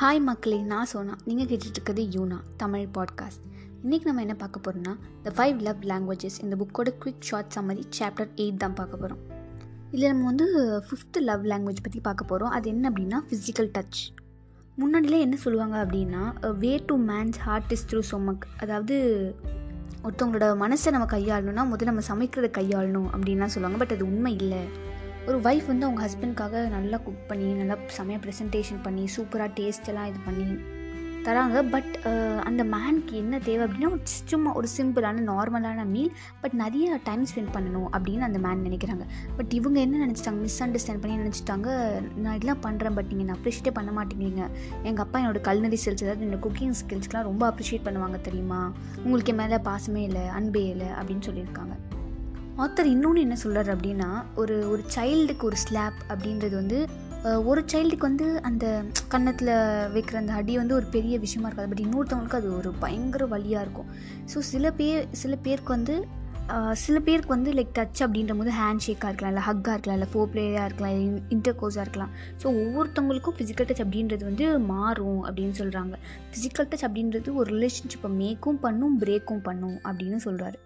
Hi மக்களே. நான் சோனா. நீங்கள் கேட்டுட்ருக்கிறது யூனா தமிழ் பாட்காஸ்ட் இன்றைக்கி நம்ம என்ன பார்க்க போகிறோம்னா த ஃபைவ் லவ் லாங்குவேஜஸ் இந்த புக்கோட quick short summary chapter eight தான் பார்க்க போகிறோம் இதில் நம்ம வந்து ஃபிஃப்த்து லவ் லாங்குவேஜ் பற்றி பார்க்க போகிறோம் அது என்ன அப்படின்னா ஃபிசிக்கல் டச் முன்னாடிலாம் என்ன சொல்லுவாங்க அப்படின்னா way to man's heart is through stomach அதாவது ஒருத்தவங்களோட மனசை நம்ம கையாளணும்னா முதல்ல நம்ம சமைக்கிறத கையாளணும் அப்படின்லாம் சொல்லுவாங்க. பட் அது உண்மை இல்லை. ஒரு ஒய்ஃப் வந்து அவங்க ஹஸ்பண்ட்காக நல்லா குக் பண்ணி நல்லா செமையாக ப்ரெசன்டேஷன் பண்ணி சூப்பராக டேஸ்டெல்லாம் இது பண்ணி தராங்க. பட் அந்த மேனுக்கு என்ன தேவை அப்படின்னா ஒரு சும்மா ஒரு சிம்பிளான நார்மலான மீல் பட் நிறைய டைம் ஸ்பெண்ட் பண்ணணும் அப்படின்னு அந்த மேன் நினைக்கிறாங்க. பட் இவங்க என்ன நினச்சிட்டாங்க? மிஸ் அண்டர்ஸ்டாண்ட் பண்ணி நினச்சிட்டாங்க? நான் இதெல்லாம் பண்ணுறேன் பட் நீங்கள் அப்ரிஷியேட்டே பண்ண மாட்டேங்கிறீங்க. எங்கள் அப்பா என்னோட கல்னரி ஸ்கில்ஸ் அதாவது என்னோட குக்கிங் ஸ்கில்ஸ்க்கெலாம் ரொம்ப அப்ரிஷியேட் பண்ணுவாங்க தெரியுமா? உங்களுக்கு என் மேலே பாசமே இல்லை அன்பே இல்லை அப்படின்னு சொல்லியிருக்காங்க. ஆத்தர் இன்னொன்று என்ன சொல்கிறார் அப்படின்னா ஒரு ஒரு சைல்டுக்கு ஒரு ஸ்லாப் அப்படின்றது வந்து ஒரு சைல்டுக்கு வந்து அந்த கன்னத்தில் வைக்கிற அந்த அடி வந்து ஒரு பெரிய விஷயமா இருக்காது. பட் இன்னொருத்தவங்களுக்கு அது ஒரு பயங்கர வழியாக இருக்கும். ஸோ சில பேர் சில பேருக்கு வந்து சில பேருக்கு வந்து லைக் டச் அப்படின்ற போது ஹேண்ட் ஷேக்காக இருக்கலாம் இல்லை ஹக்காக இருக்கலாம் இல்லை ஃபோர் பிளேயராக இருக்கலாம் இல்லை இன்டர் கோஸாக இருக்கலாம். ஸோ ஒவ்வொருத்தவங்களுக்கும் ஃபிசிக்கல் டச் அப்படின்றது வந்து மாறும் அப்படின்னு சொல்கிறாங்க ஃபிசிக்கல் டச் அப்படின்றது ஒரு ரிலேஷன்ஷிப்பை மேக்கும் பண்ணும் பிரேக்கும் பண்ணும் அப்படின்னு சொல்கிறாரு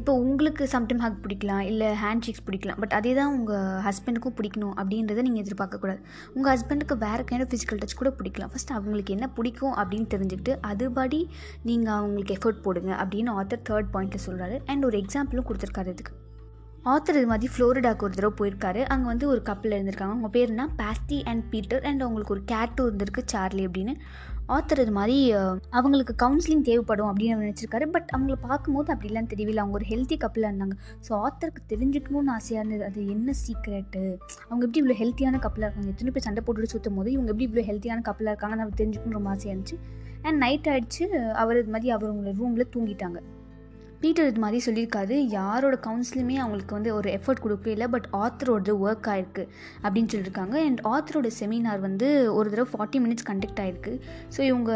இப்போ உங்களுக்கு சம்டைம் ஹக் பிடிக்கலாம் இல்லை ஹேண்ட் ஷேக்ஸ் பிடிக்கலாம் பட் அதே தான் உங்கள் ஹஸ்பண்டுக்கும் பிடிக்கணும் அப்படின்றத நீங்கள் எதிர்பார்க்கக்கூடாது. உங்கள் ஹஸ்பண்டுக்கு வேறு கைண்ட் ஆஃப் ஃபிசிக்கல் டச் கூட பிடிக்கலாம். ஃபஸ்ட் அவங்களுக்கு என்ன பிடிக்கும் அப்படின்னு தெரிஞ்சுக்கிட்டு அதுபடி நீங்கள் அவங்களுக்கு எஃபர்ட் போடுங்க அப்படின்னு ஆத்தர் தேர்ட் பாயிண்ட்டில் சொல்கிறாரு அண்ட் ஒரு எக்ஸாம்பிளும் கொடுத்துருக்காரு இதுக்கு. ஆத்தர் இது மாதிரி ஃப்ளோரிடாக்கு ஒரு தடவை போயிருக்காரு. அங்கே வந்து ஒரு கப்பில் இருந்திருக்காங்க. அவங்க பேர்னா பாஸ்டி அண்ட் பீட்டர் அண்ட் அவங்களுக்கு ஒரு கேட்டும் இருந்திருக்கு சார்லி அப்படின்னு. ஆத்தர் இது மாதிரி அவங்களுக்கு கவுன்சிலிங் தேவைப்படும் அப்படின்னு நினச்சிருக்காரு. பட் அவங்கள பார்க்கும்போது அப்படிலாம் தெரியவில்லை. அவங்க ஒரு ஹெல்த்தி கப்பலாக இருந்தாங்க. ஸோ ஆத்தருக்கு தெரிஞ்சுக்கணும்னு ஆசையாக இருந்தது. அது என்ன சீக்ரெட்டு அவங்க எப்படி இவ்வளோ ஹெல்த்தியான கப்பலாக இருக்காங்க? எத்தனை பேர் சண்டை போட்டுட்டு சுற்றும் போது இவங்க எப்படி இவ்வளோ ஹெல்த்தியான கப்பலாக இருக்காங்க நம்ம தெரிஞ்சுக்கணும் ரொம்ப ஆசையாக இருந்துச்சு. அண்ட் நைட் ஆகிடுச்சு அவர் இது மாதிரி அவர் உங்களை ரூமில் தூங்கிட்டாங்க. பீட்டர் இது மாதிரி சொல்லியிருக்காரு. யாரோட கவுன்சிலுமே அவங்களுக்கு வந்து ஒரு எஃபர்ட் கொடுக்கவே இல்லை. பட் ஆத்தரோட ஒர்க் ஆயிருக்கு அப்படின்னு சொல்லியிருக்காங்க. அண்ட் ஆத்தரோட செமினார் வந்து ஒரு தடவை ஃபார்ட்டி மினிட்ஸ் கண்டக்ட் ஆகிருக்கு ஸோ இவங்க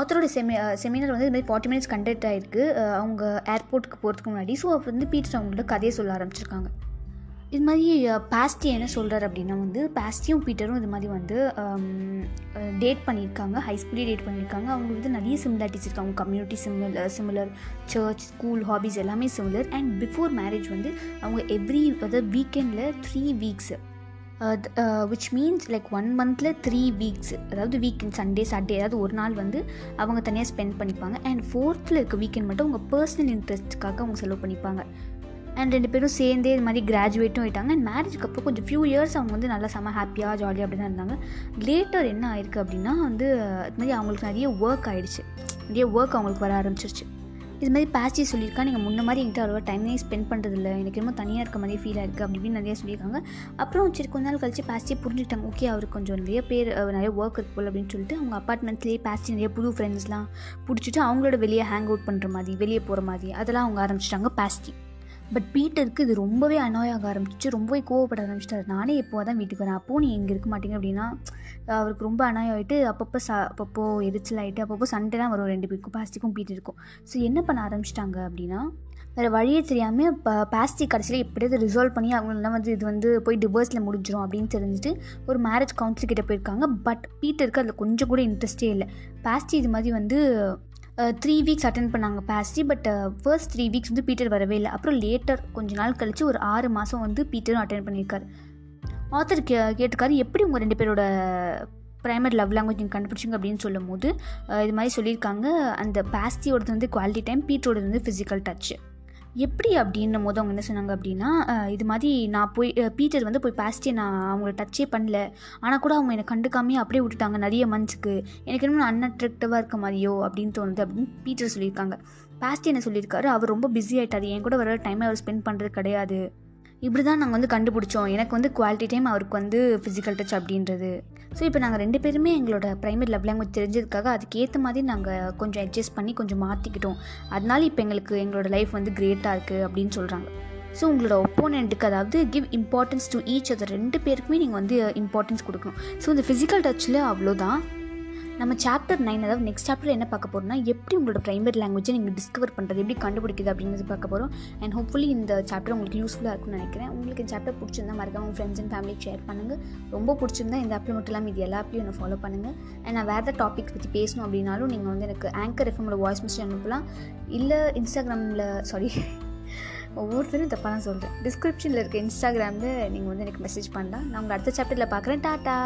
ஆத்தரோட செமி செமினார் வந்து இது மாதிரி ஃபார்ட்டி மினிட்ஸ் கண்டக்ட் ஆகிருக்கு அவங்க ஏர்போர்ட்டுக்கு போகிறதுக்கு முன்னாடி. ஸோ அப்போ வந்து பீட்டர் அவங்களோட கதையை சொல்ல ஆரம்பிச்சிருக்காங்க. இது மாதிரி பாஸ்டி என்ன சொல்கிறார் அப்படின்னா வந்து பாஸ்டியும் பீட்டரும் இது மாதிரி வந்து டேட் பண்ணியிருக்காங்க ஹை ஸ்கூலே டேட் பண்ணியிருக்காங்க அவங்களுக்கு வந்து நிறைய சிமிலாரிட்டிஸ் இருக்குது அவங்க community similar similar church school hobbies எல்லாமே சிமிலர் அண்ட் பிஃபோர் மேரேஜ் வந்து அவங்க எவ்ரி அதாவது வீக்கெண்டில் three weeks which means like one மந்தில் த்ரீ வீக்ஸ் அதாவது வீக்கெண்ட் சண்டே சாட்டர்டே ஏதாவது ஒரு நாள் வந்து அவங்க தனியாக ஸ்பெண்ட் பண்ணிப்பாங்க. அண்ட் ஃபோர்த்தில் இருக்க வீக்கெண்ட் மட்டும் அவங்க பர்சனல் இன்ட்ரெஸ்ட்டுக்காக அவங்க செலவு பண்ணிப்பாங்க. அண்ட் ரெண்டு பேரும் சேர்ந்தே இது மாதிரி கிராஜுவேட்டும் ஆகிட்டாங்க அண்ட் மேரேஜ்க்கு அப்புறம் கொஞ்சம் ஃபியூ இயர்ஸ் அவங்க வந்து நல்லா செம்ம ஹாப்பியாக ஜாலியாக அப்படி தான் இருந்தாங்க. லேட்டர் என்ன ஆயிருக்கு அப்படின்னா வந்து இது மாதிரி அவங்களுக்கு நிறைய ஒர்க் ஆகிடுச்சு நிறைய ஒர்க் அவங்களுக்கு வர ஆரம்பிச்சிருச்சு. இது மாதிரி பேசி சொல்லியிருக்கா நீங்கள் முன்ன மாதிரி என்கிட்ட அவ்வளோ டைமே ஸ்பெண்ட் பண்ணுறதில்ல எனக்கு ரொம்ப தனியாக இருக்க மாதிரி ஃபீல் ஆயிருக்கு அப்படி இப்படின்னு நிறைய சொல்லியிருக்காங்க. அப்புறம் சரி கொஞ்ச நாள் கழிச்சு பேஸ்டியை புரிஞ்சுக்கிட்டாங்க. ஓகே அவருக்கு கொஞ்சம் நிறைய பேர் நிறைய ஒர்க் இருக்கு போல் அப்படின்னு சொல்லிட்டு அவங்க அப்பார்ட்மெண்ட்லேயே பேஸ்டி நிறைய புது ஃப்ரெண்ட்ஸ்லாம் பிடிச்சிட்டு அவங்களோட வெளியே ஹேங் அவுட் பண்ணுற மாதிரி வெளியே போகிற மாதிரி அதெல்லாம் அவங்க ஆரம்பிச்சிட்டாங்க பேஸ்டி பட் பீட்டருக்கு இது ரொம்பவே அனாயாக ஆரம்பிச்சிச்சு. ரொம்பவே கோவப்பட ஆரம்பிச்சிட்டாரு. நானே எப்போ தான் வீட்டுக்கு வரேன். அப்போது நீ இங்கே இருக்க மாட்டீங்க அப்படின்னா அவருக்கு ரொம்ப அனாயாகிட்டு அப்பப்போ ச அப்பப்போ எரிச்சல் ஆகிட்டு அப்பப்போ தான் வரும் ரெண்டு பேருக்கும் பாஸ்டிக்கும் பீட்டருக்கும். ஸோ என்ன பண்ண ஆரம்பிச்சிட்டாங்க அப்படின்னா வேறு வழியே தெரியாமல் இப்போ பாஸ்டிக் கடைசியில் எப்படியாவது ரிசால்வ் பண்ணி அவங்களெல்லாம் வந்து இது வந்து போய் டிவோர்ஸில் முடிஞ்சிடும் அப்படின்னு தெரிஞ்சுட்டு ஒரு மேரேஜ் கவுன்சில் கிட்டே போயிருக்காங்க. பட் பீட்டருக்கு அதில் கொஞ்சம் கூட இன்ட்ரெஸ்டே இல்லை. பாஸ்டி இது மாதிரி வந்து த்ரீ வீக்ஸ் அட்டன் பண்ணாங்க பாஸ்டி பட் ஃபர்ஸ்ட் த்ரீ வீக்ஸ் வந்து பீட்டர் வரவே இல்லை. அப்புறம் லேட்டர் கொஞ்ச நாள் கழித்து ஒரு ஆறு மாதம் வந்து பீட்டரும் அட்டன் பண்ணியிருக்காரு. ஆத்தர் கே கேட்டிருக்காரு எப்படி உங்கள் ரெண்டு பேரோட ப்ரைமரி லவ் லாங்குவேஜ் நீங்கள் கண்டுபிடிச்சிங்க? அப்படின்னு சொல்லும் போது இது மாதிரி சொல்லியிருக்காங்க. அந்த பாஸ்டியோடது வந்து குவாலிட்டி டைம் பீட்டரோடது வந்து ஃபிசிக்கல் டச்சு எப்படி அப்படின்னும் போது அவங்க என்ன சொன்னாங்க அப்படின்னா இது மாதிரி நான் போய் பீட்டர் வந்து போய் பேசிட்டே நான் அவங்கள டச்சே பண்ணல. ஆனால் கூட அவங்க என்னை கண்டுக்காமே அப்படியே விட்டுட்டாங்க நிறைய மந்த்ஸுக்கு எனக்கு இன்னும் அன்அட்ராக்டிவாக இருக்க மாதிரியோ அப்படின்னு தோணுது அப்படின்னு பீட்டர் சொல்லியிருக்காங்க. பாஸ்டி என்ன சொல்லியிருக்காரு அவர் ரொம்ப பிஸி ஆகிட்டார் என் கூட வர டைமை அவர் ஸ்பெண்ட் பண்ணுறது கிடையாது. இப்படி தான் நாங்கள் வந்து கண்டுபிடிச்சோம். எனக்கு வந்து குவாலிட்டி டைம் அவருக்கு வந்து ஃபிசிக்கல் டச் அப்படின்றது. ஸோ இப்போ நாங்கள் ரெண்டு பேருமே எங்களோட ப்ரைமரி லவ் லாங்குவேஜ் தெரிஞ்சதுக்காக அதுக்கேற்ற மாதிரி நாங்கள் கொஞ்சம் அட்ஜஸ்ட் பண்ணி கொஞ்சம் மாற்றிக்கிட்டோம் அதனால இப்போ எங்களுக்கு எங்களோட லைஃப் வந்து கிரேட்டாக இருக்குது அப்படின்னு சொல்கிறாங்க ஸோ உங்களோட ஒப்போனண்ட்டுக்கு அதாவது give importance to each other ரெண்டு பேருக்குமே நீங்கள் வந்து இம்பார்ட்டன்ஸ் கொடுக்கணும். ஸோ இந்த ஃபிசிக்கல் டச்சில் அவ்வளோதான் நம்ம சாப்டர் நைன் அதாவது நெக்ஸ்ட் சாப்டர் என்ன பார்க்க போகிறோம்னா எப்படி உங்களோட ப்ரைமரி லாங்குவேஜை நீங்கள் டிஸ்கவர் பண்ணுறது எப்படி கண்டுபிடிக்குது அப்படிங்கிறது பார்க்க போகிறோம் அண்ட் ஹோப்ஃபுல்லி இந்த சாப்டர் உங்களுக்கு யூஸ்ஃபுல்லாக இருக்கும்னு நினைக்கிறேன். உங்களுக்கு இந்த சாப்டர் பிடிச்சிருந்தா மறக்காம உங்கள் ஃப்ரெண்ட்ஸ் அண்ட் ஃபேமிலிக்கு ஷேர் பண்ணுங்கள் ரொம்ப பிடிச்சிருந்தா இந்த ஆப்பில் மட்டும் இல்லாமல் இது எல்லா ஆப்லையும் ஃபாலோ பண்ணுங்கள் அண்ட் நான் வேறு டாபிக்ஸ் பற்றி பேசணும் அப்படின்னாலும் நீங்கள் வந்து எனக்கு ஆங்கர் எஃப்எம்மோட வாய்ஸ் மெசேஜ் அனுப்பலாம். இல்லை இன்ஸ்டாகிராமில் சாரி ஒவ்வொருத்தரும் தப்பாக தான் சொல்கிறேன் டிஸ்கிரிப்ஷனில் இருக்க இன்ஸ்டாகிராமில் நீங்கள் வந்து எனக்கு மெசேஜ் பண்ணலாம். நான் உங்கள் அடுத்த சாப்டரில் பார்க்குறேன். டாட்டா